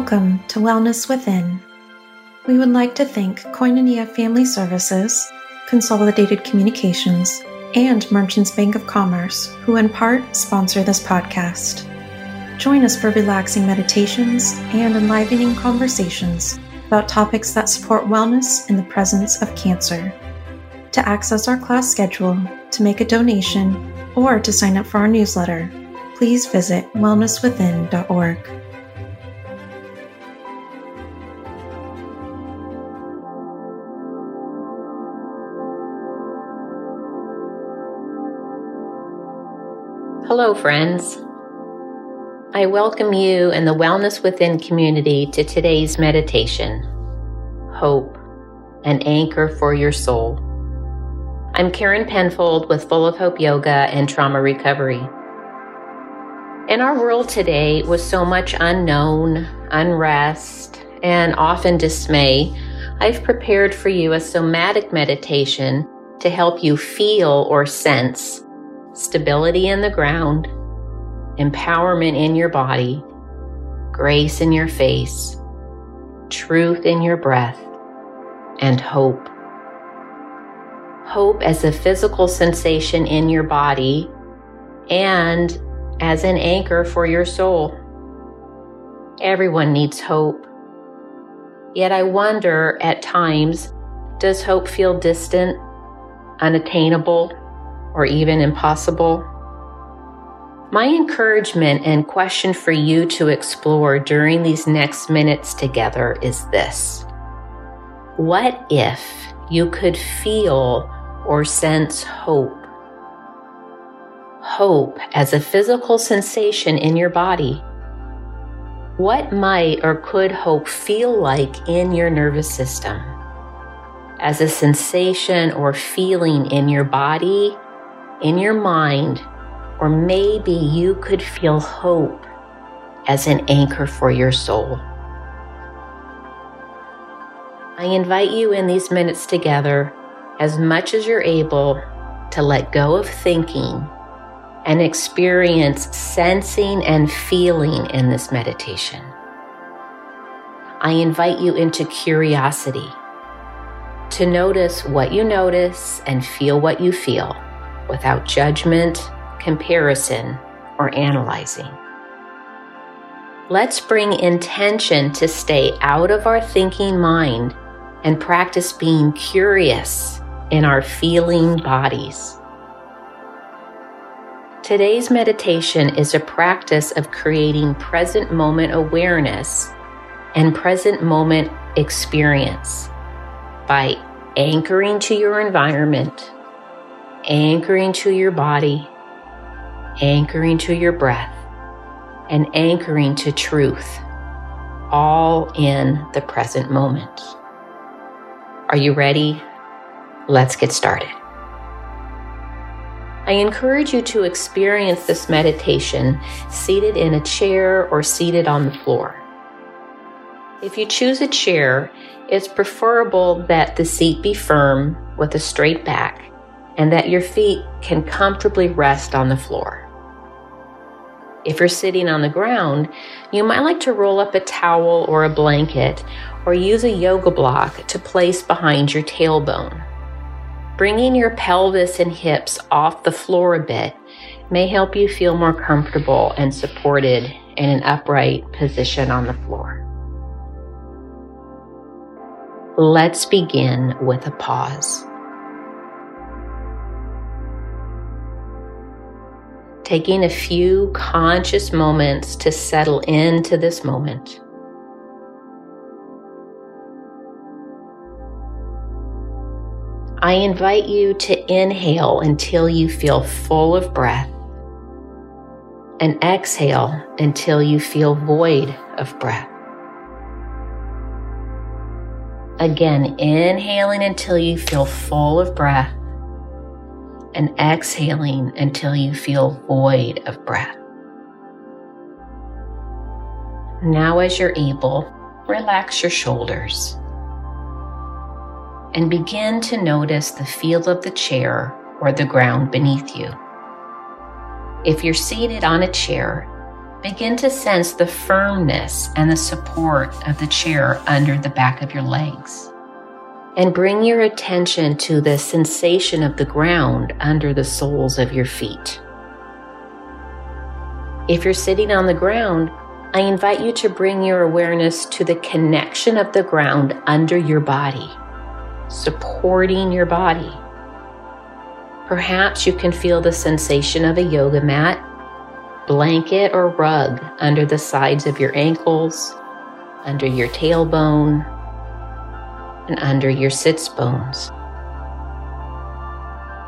Welcome to Wellness Within. We would like to thank Koinonia Family Services, Consolidated Communications, and Merchants Bank of Commerce, who in part sponsor this podcast. Join us for relaxing meditations and enlivening conversations about topics that support wellness in the presence of cancer. To access our class schedule, to make a donation, or to sign up for our newsletter, please visit wellnesswithin.org. Hello, friends. I welcome you and the Wellness Within community to today's meditation Hope, an anchor for your soul. I'm Karen Penfold with Full of Hope Yoga and Trauma Recovery. In our world today, with so much unknown, unrest, and often dismay, I've prepared for you a somatic meditation to help you feel or sense stability in the ground, empowerment in your body, grace in your face, truth in your breath, and hope. Hope as a physical sensation in your body and as an anchor for your soul. Everyone needs hope. Yet I wonder at times, does hope feel distant, unattainable, or even impossible? My encouragement and question for you to explore during these next minutes together is this What if you could feel or sense hope? Hope as a physical sensation in your body. What might or could hope feel like in your nervous system? As a sensation or feeling in your body in your mind, or maybe you could feel hope as an anchor for your soul. I invite you in these minutes together, as much as you're able, to let go of thinking and experience sensing and feeling in this meditation. I invite you into curiosity to notice what you notice and feel what you feel without judgment, comparison, or analyzing. Let's bring intention to stay out of our thinking mind and practice being curious in our feeling bodies. Today's meditation is a practice of creating present moment awareness and present moment experience by anchoring to your environment anchoring to your body, anchoring to your breath, and anchoring to truth, all in the present moment. Are you ready? Let's get started. I encourage you to experience this meditation seated in a chair or seated on the floor. If you choose a chair, it's preferable that the seat be firm with a straight back and that your feet can comfortably rest on the floor. If you're sitting on the ground, you might like to roll up a towel or a blanket or use a yoga block to place behind your tailbone. Bringing your pelvis and hips off the floor a bit may help you feel more comfortable and supported in an upright position on the floor. Let's begin with a pause. Taking a few conscious moments to settle into this moment. I invite you to inhale until you feel full of breath and exhale until you feel void of breath. Again, inhaling until you feel full of breath and exhaling until you feel void of breath. Now, as you're able, relax your shoulders and begin to notice the feel of the chair or the ground beneath you. If you're seated on a chair, begin to sense the firmness and the support of the chair under the back of your legs. And bring your attention to the sensation of the ground under the soles of your feet. If you're sitting on the ground, I invite you to bring your awareness to the connection of the ground under your body, supporting your body. Perhaps you can feel the sensation of a yoga mat blanket or rug under the sides of your ankles, under your tailbone, and under your sits bones.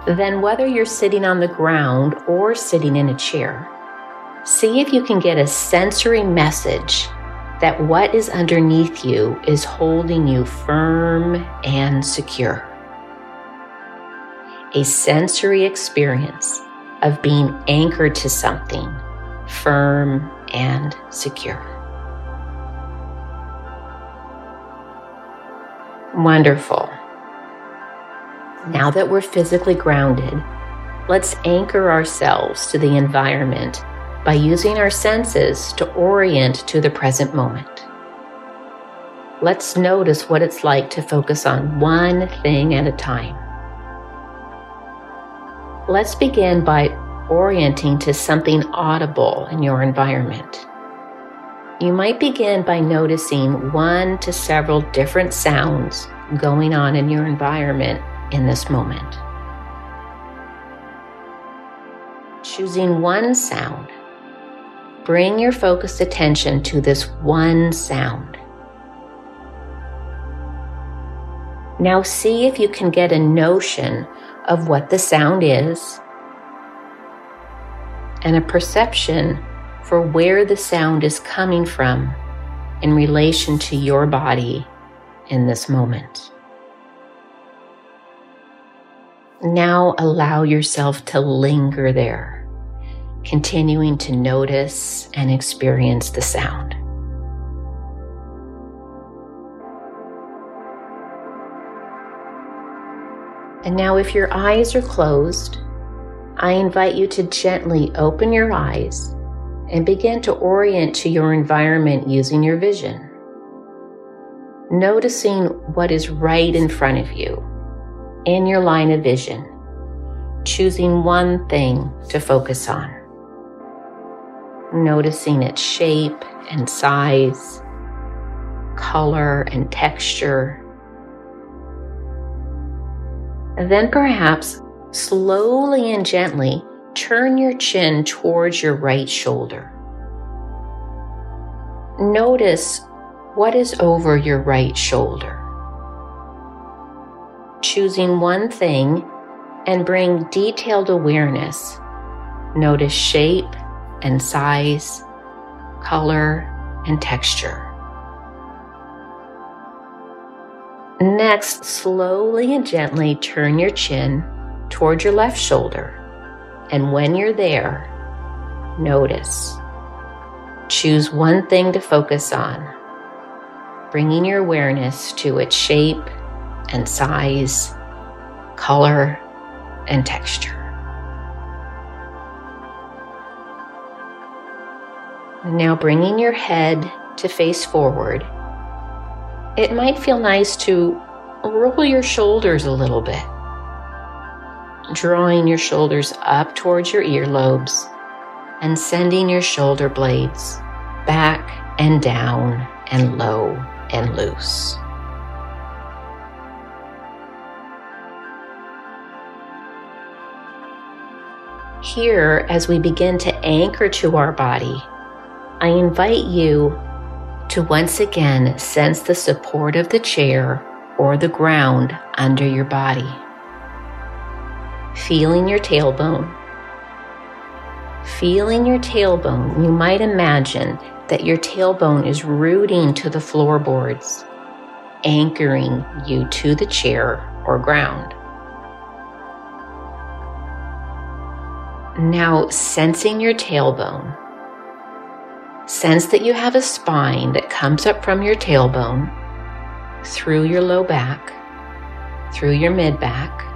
Then, whether you're sitting on the ground or sitting in a chair, see if you can get a sensory message that what is underneath you is holding you firm and secure. A sensory experience of being anchored to something firm, and secure. Wonderful. Now that we're physically grounded, let's anchor ourselves to the environment by using our senses to orient to the present moment. Let's notice what it's like to focus on one thing at a time. Let's begin by orienting to something audible in your environment. You might begin by noticing one to several different sounds going on in your environment in this moment. Choosing one sound, bring your focused attention to this one sound. Now, see if you can get a notion of what the sound is and a perception for where the sound is coming from in relation to your body in this moment. Now allow yourself to linger there, continuing to notice and experience the sound. And now, if your eyes are closed, I invite you to gently open your eyes and begin to orient to your environment using your vision. Noticing what is right in front of you in your line of vision, choosing one thing to focus on. Noticing its shape and size, color and texture. And then perhaps slowly and gently turn your chin towards your right shoulder. Notice what is over your right shoulder. Choosing one thing and bring detailed awareness. Notice shape and size, color and texture. Next, slowly and gently turn your chin toward your left shoulder. And when you're there, notice. Choose one thing to focus on, bringing your awareness to its shape and size, color, and texture. Now bringing your head to face forward, it might feel nice to roll your shoulders a little bit drawing your shoulders up towards your earlobes and sending your shoulder blades back and down and low and loose. Here, as we begin to anchor to our body, I invite you to once again sense the support of the chair or the ground under your body feeling your tailbone. Feeling your tailbone, you might imagine that your tailbone is rooting to the floorboards, anchoring you to the chair or ground. Now, sensing your tailbone, sense that you have a spine that comes up from your tailbone through your low back, through your mid back,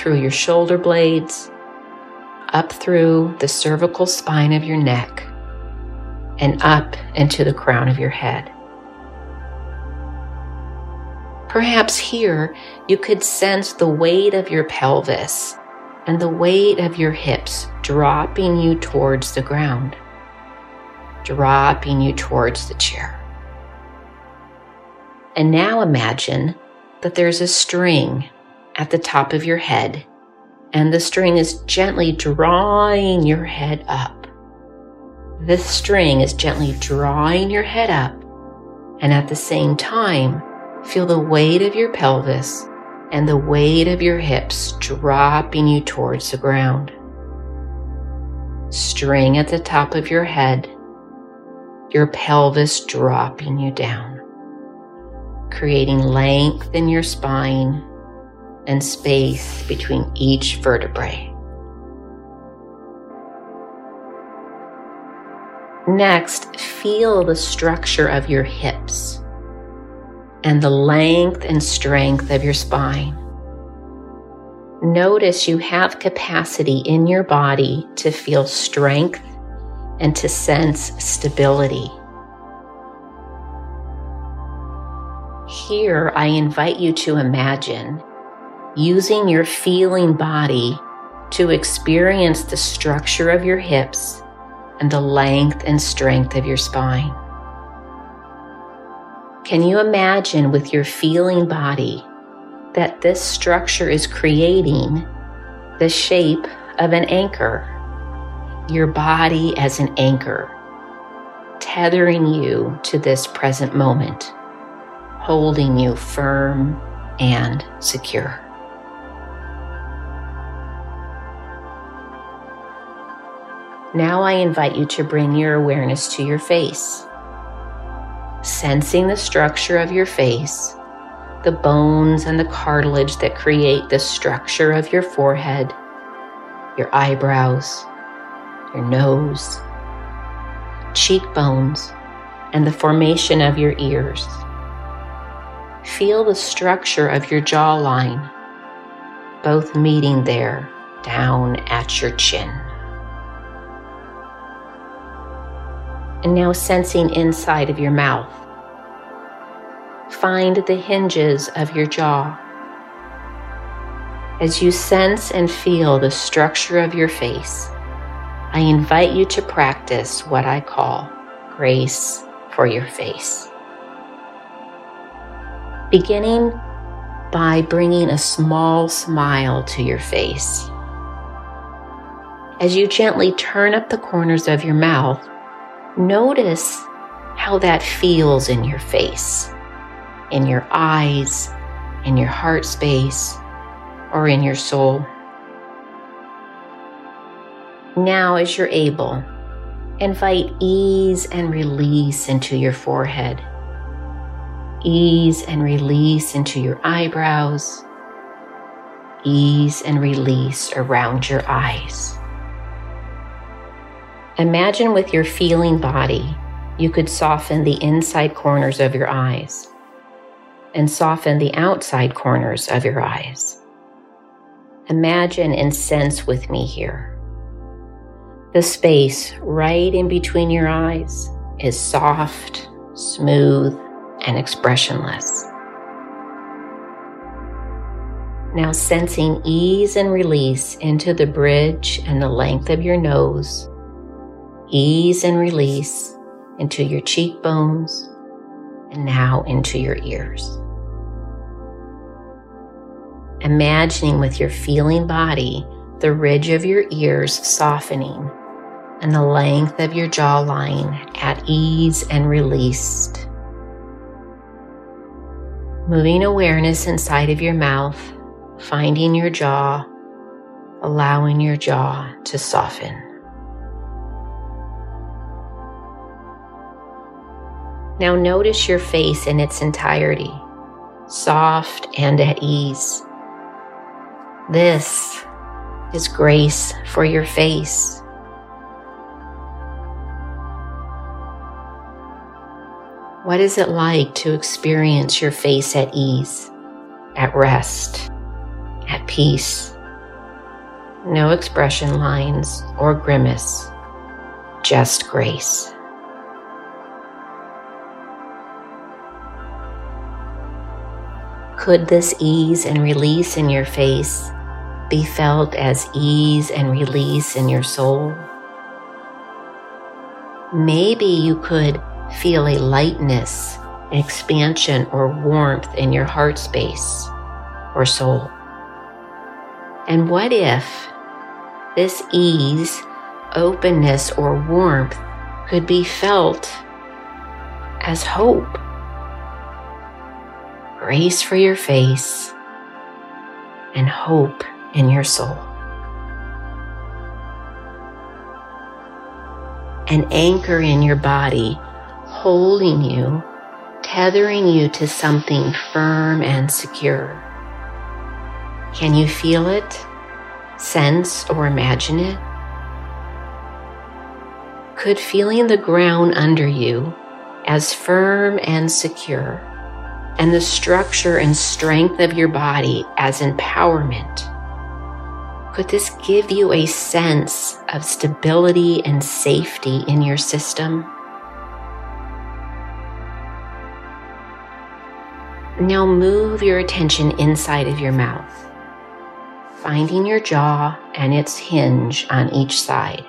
through your shoulder blades, up through the cervical spine of your neck, and up into the crown of your head. Perhaps here you could sense the weight of your pelvis and the weight of your hips dropping you towards the ground, dropping you towards the chair. And now imagine that there's a string at the top of your head, and the string is gently drawing your head up. This string is gently drawing your head up, and at the same time, feel the weight of your pelvis and the weight of your hips dropping you towards the ground. String at the top of your head, your pelvis dropping you down, creating length in your spine and space between each vertebrae. Next, feel the structure of your hips and the length and strength of your spine. Notice you have capacity in your body to feel strength and to sense stability. Here, I invite you to imagine using your feeling body to experience the structure of your hips and the length and strength of your spine. Can you imagine with your feeling body that this structure is creating the shape of an anchor? Your body as an anchor, tethering you to this present moment, holding you firm and secure. Now I invite you to bring your awareness to your face sensing the structure of your face, the bones and the cartilage that create the structure of your forehead, your eyebrows, your nose, cheekbones, and the formation of your ears. Feel the structure of your jawline, both meeting there down at your chin. And now sensing inside of your mouth. Find the hinges of your jaw. As you sense and feel the structure of your face, I invite you to practice what I call grace for your face. Beginning by bringing a small smile to your face. As you gently turn up the corners of your mouth, Notice how that feels in your face, in your eyes, in your heart space, or in your soul. Now, as you're able, invite ease and release into your forehead, ease and release into your eyebrows, ease and release around your eyes. Imagine with your feeling body, you could soften the inside corners of your eyes and soften the outside corners of your eyes. Imagine and sense with me here. The space right in between your eyes is soft, smooth, and expressionless. Now, sensing ease and release into the bridge and the length of your nose ease and release into your cheekbones and now into your ears. Imagining with your feeling body the ridge of your ears softening and the length of your jawline at ease and released. Moving awareness inside of your mouth, finding your jaw, allowing your jaw to soften. Now notice your face in its entirety, soft and at ease. This is grace for your face. What is it like to experience your face at ease, at rest, at peace? No expression lines or grimace, just grace. Could this ease and release in your face be felt as ease and release in your soul? Maybe you could feel a lightness, expansion, or warmth in your heart space or soul. And what if this ease, openness, or warmth could be felt as hope? Grace for your face and hope in your soul. An anchor in your body, holding you, tethering you to something firm and secure. Can you feel it, sense, or imagine it? Could feeling the ground under you as firm and secure, and the structure and strength of your body as empowerment, could this give you a sense of stability and safety in your system? Now move your attention inside of your mouth finding your jaw and its hinge on each side,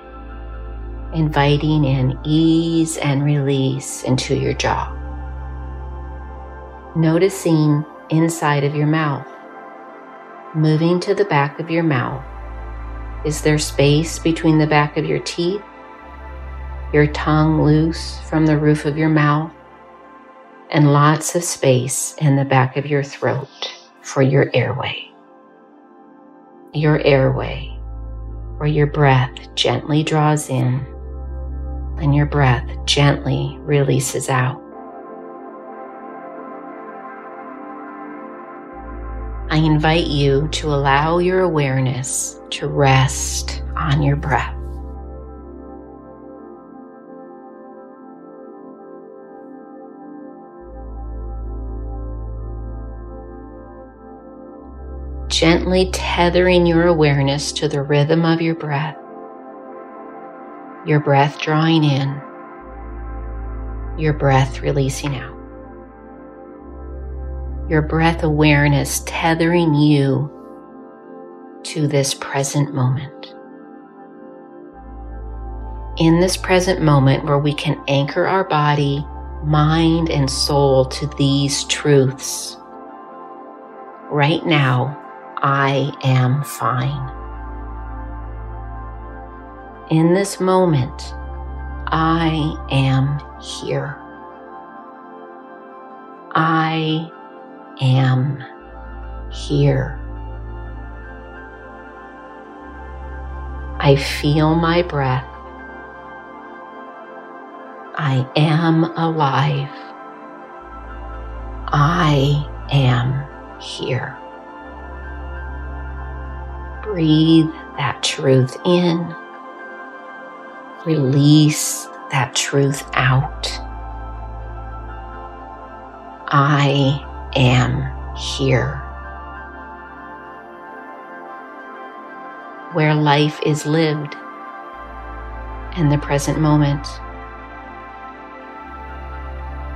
inviting in ease and release into your jaw. Noticing inside of your mouth, moving to the back of your mouth. Is there space between the back of your teeth? Your tongue loose from the roof of your mouth? And lots of space in the back of your throat for your airway your airway, where your breath gently draws in and your breath gently releases out. I invite you to allow your awareness to rest on your breath. gently tethering your awareness to the rhythm of your breath. Your breath drawing in, your breath releasing out. Your breath awareness tethering you to this present moment. In this present moment, where we can anchor our body, mind, and soul to these truths. Right now, I am fine. In this moment, I am here. I am here. I feel my breath. I am alive. I am here. Breathe that truth in. Release that truth out. I am here. Where life is lived in the present moment.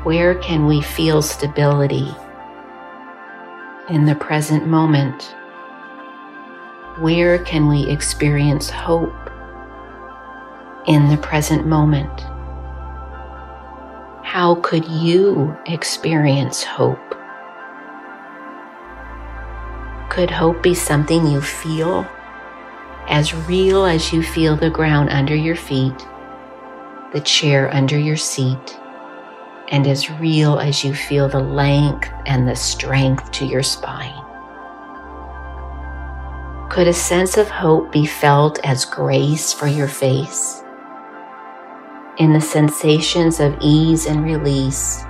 Where can we feel stability in the present moment? Where can we experience hope in the present moment? How could you experience hope? Could hope be something you feel as real as you feel the ground under your feet, the chair under your seat, and as real as you feel the length and the strength to your spine? Could a sense of hope be felt as grace for your face? In the sensations of ease and release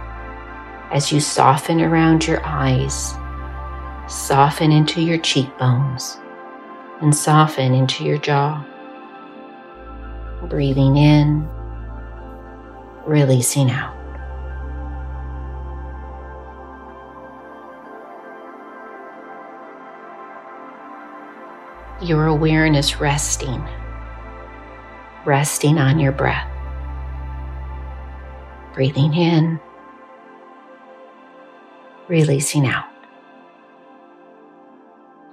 as you soften around your eyes, soften into your cheekbones, and soften into your jaw. Breathing in, releasing out. your awareness resting, resting on your breath. Breathing in, releasing out.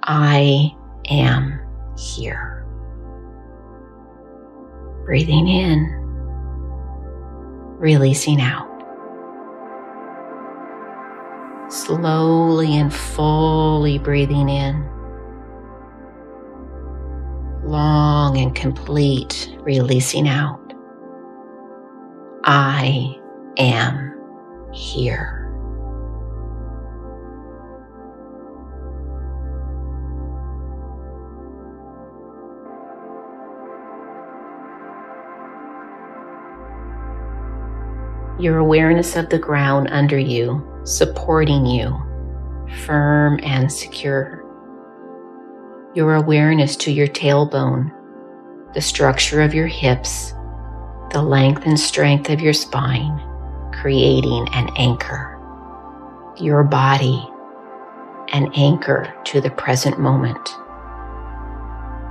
I am here. Breathing in, releasing out. Slowly and fully breathing in. Long and complete releasing out. I am here. Your awareness of the ground under you, supporting you, firm and secure. Your awareness to your tailbone, the structure of your hips, the length and strength of your spine, creating an anchor. Your body, an anchor to the present moment,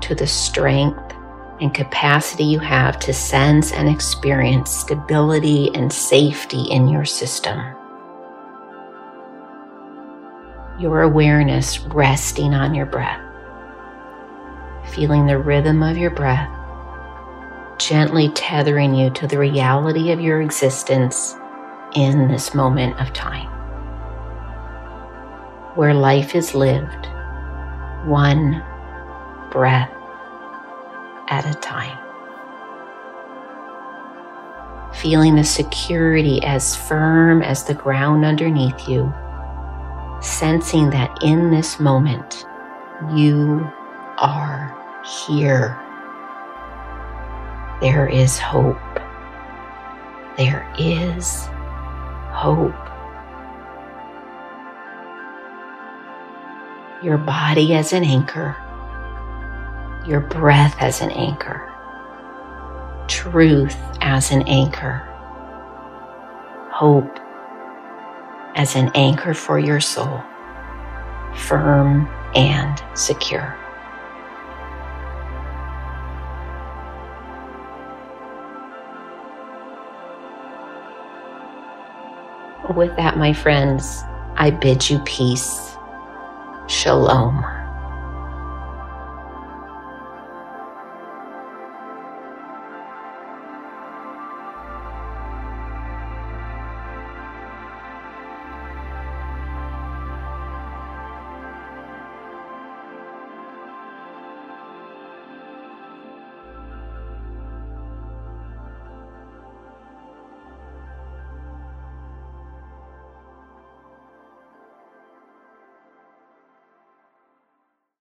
to the strength and capacity you have to sense and experience stability and safety in your system. Your awareness resting on your breath, feeling the rhythm of your breath gently tethering you to the reality of your existence in this moment of time, where life is lived one breath at a time. Feeling the security as firm as the ground underneath you, sensing that in this moment you are here there is hope. There is hope. Your body as an anchor, your breath as an anchor, truth as an anchor, hope as an anchor for your soul, firm and secure. With that, my friends, I bid you peace. Shalom.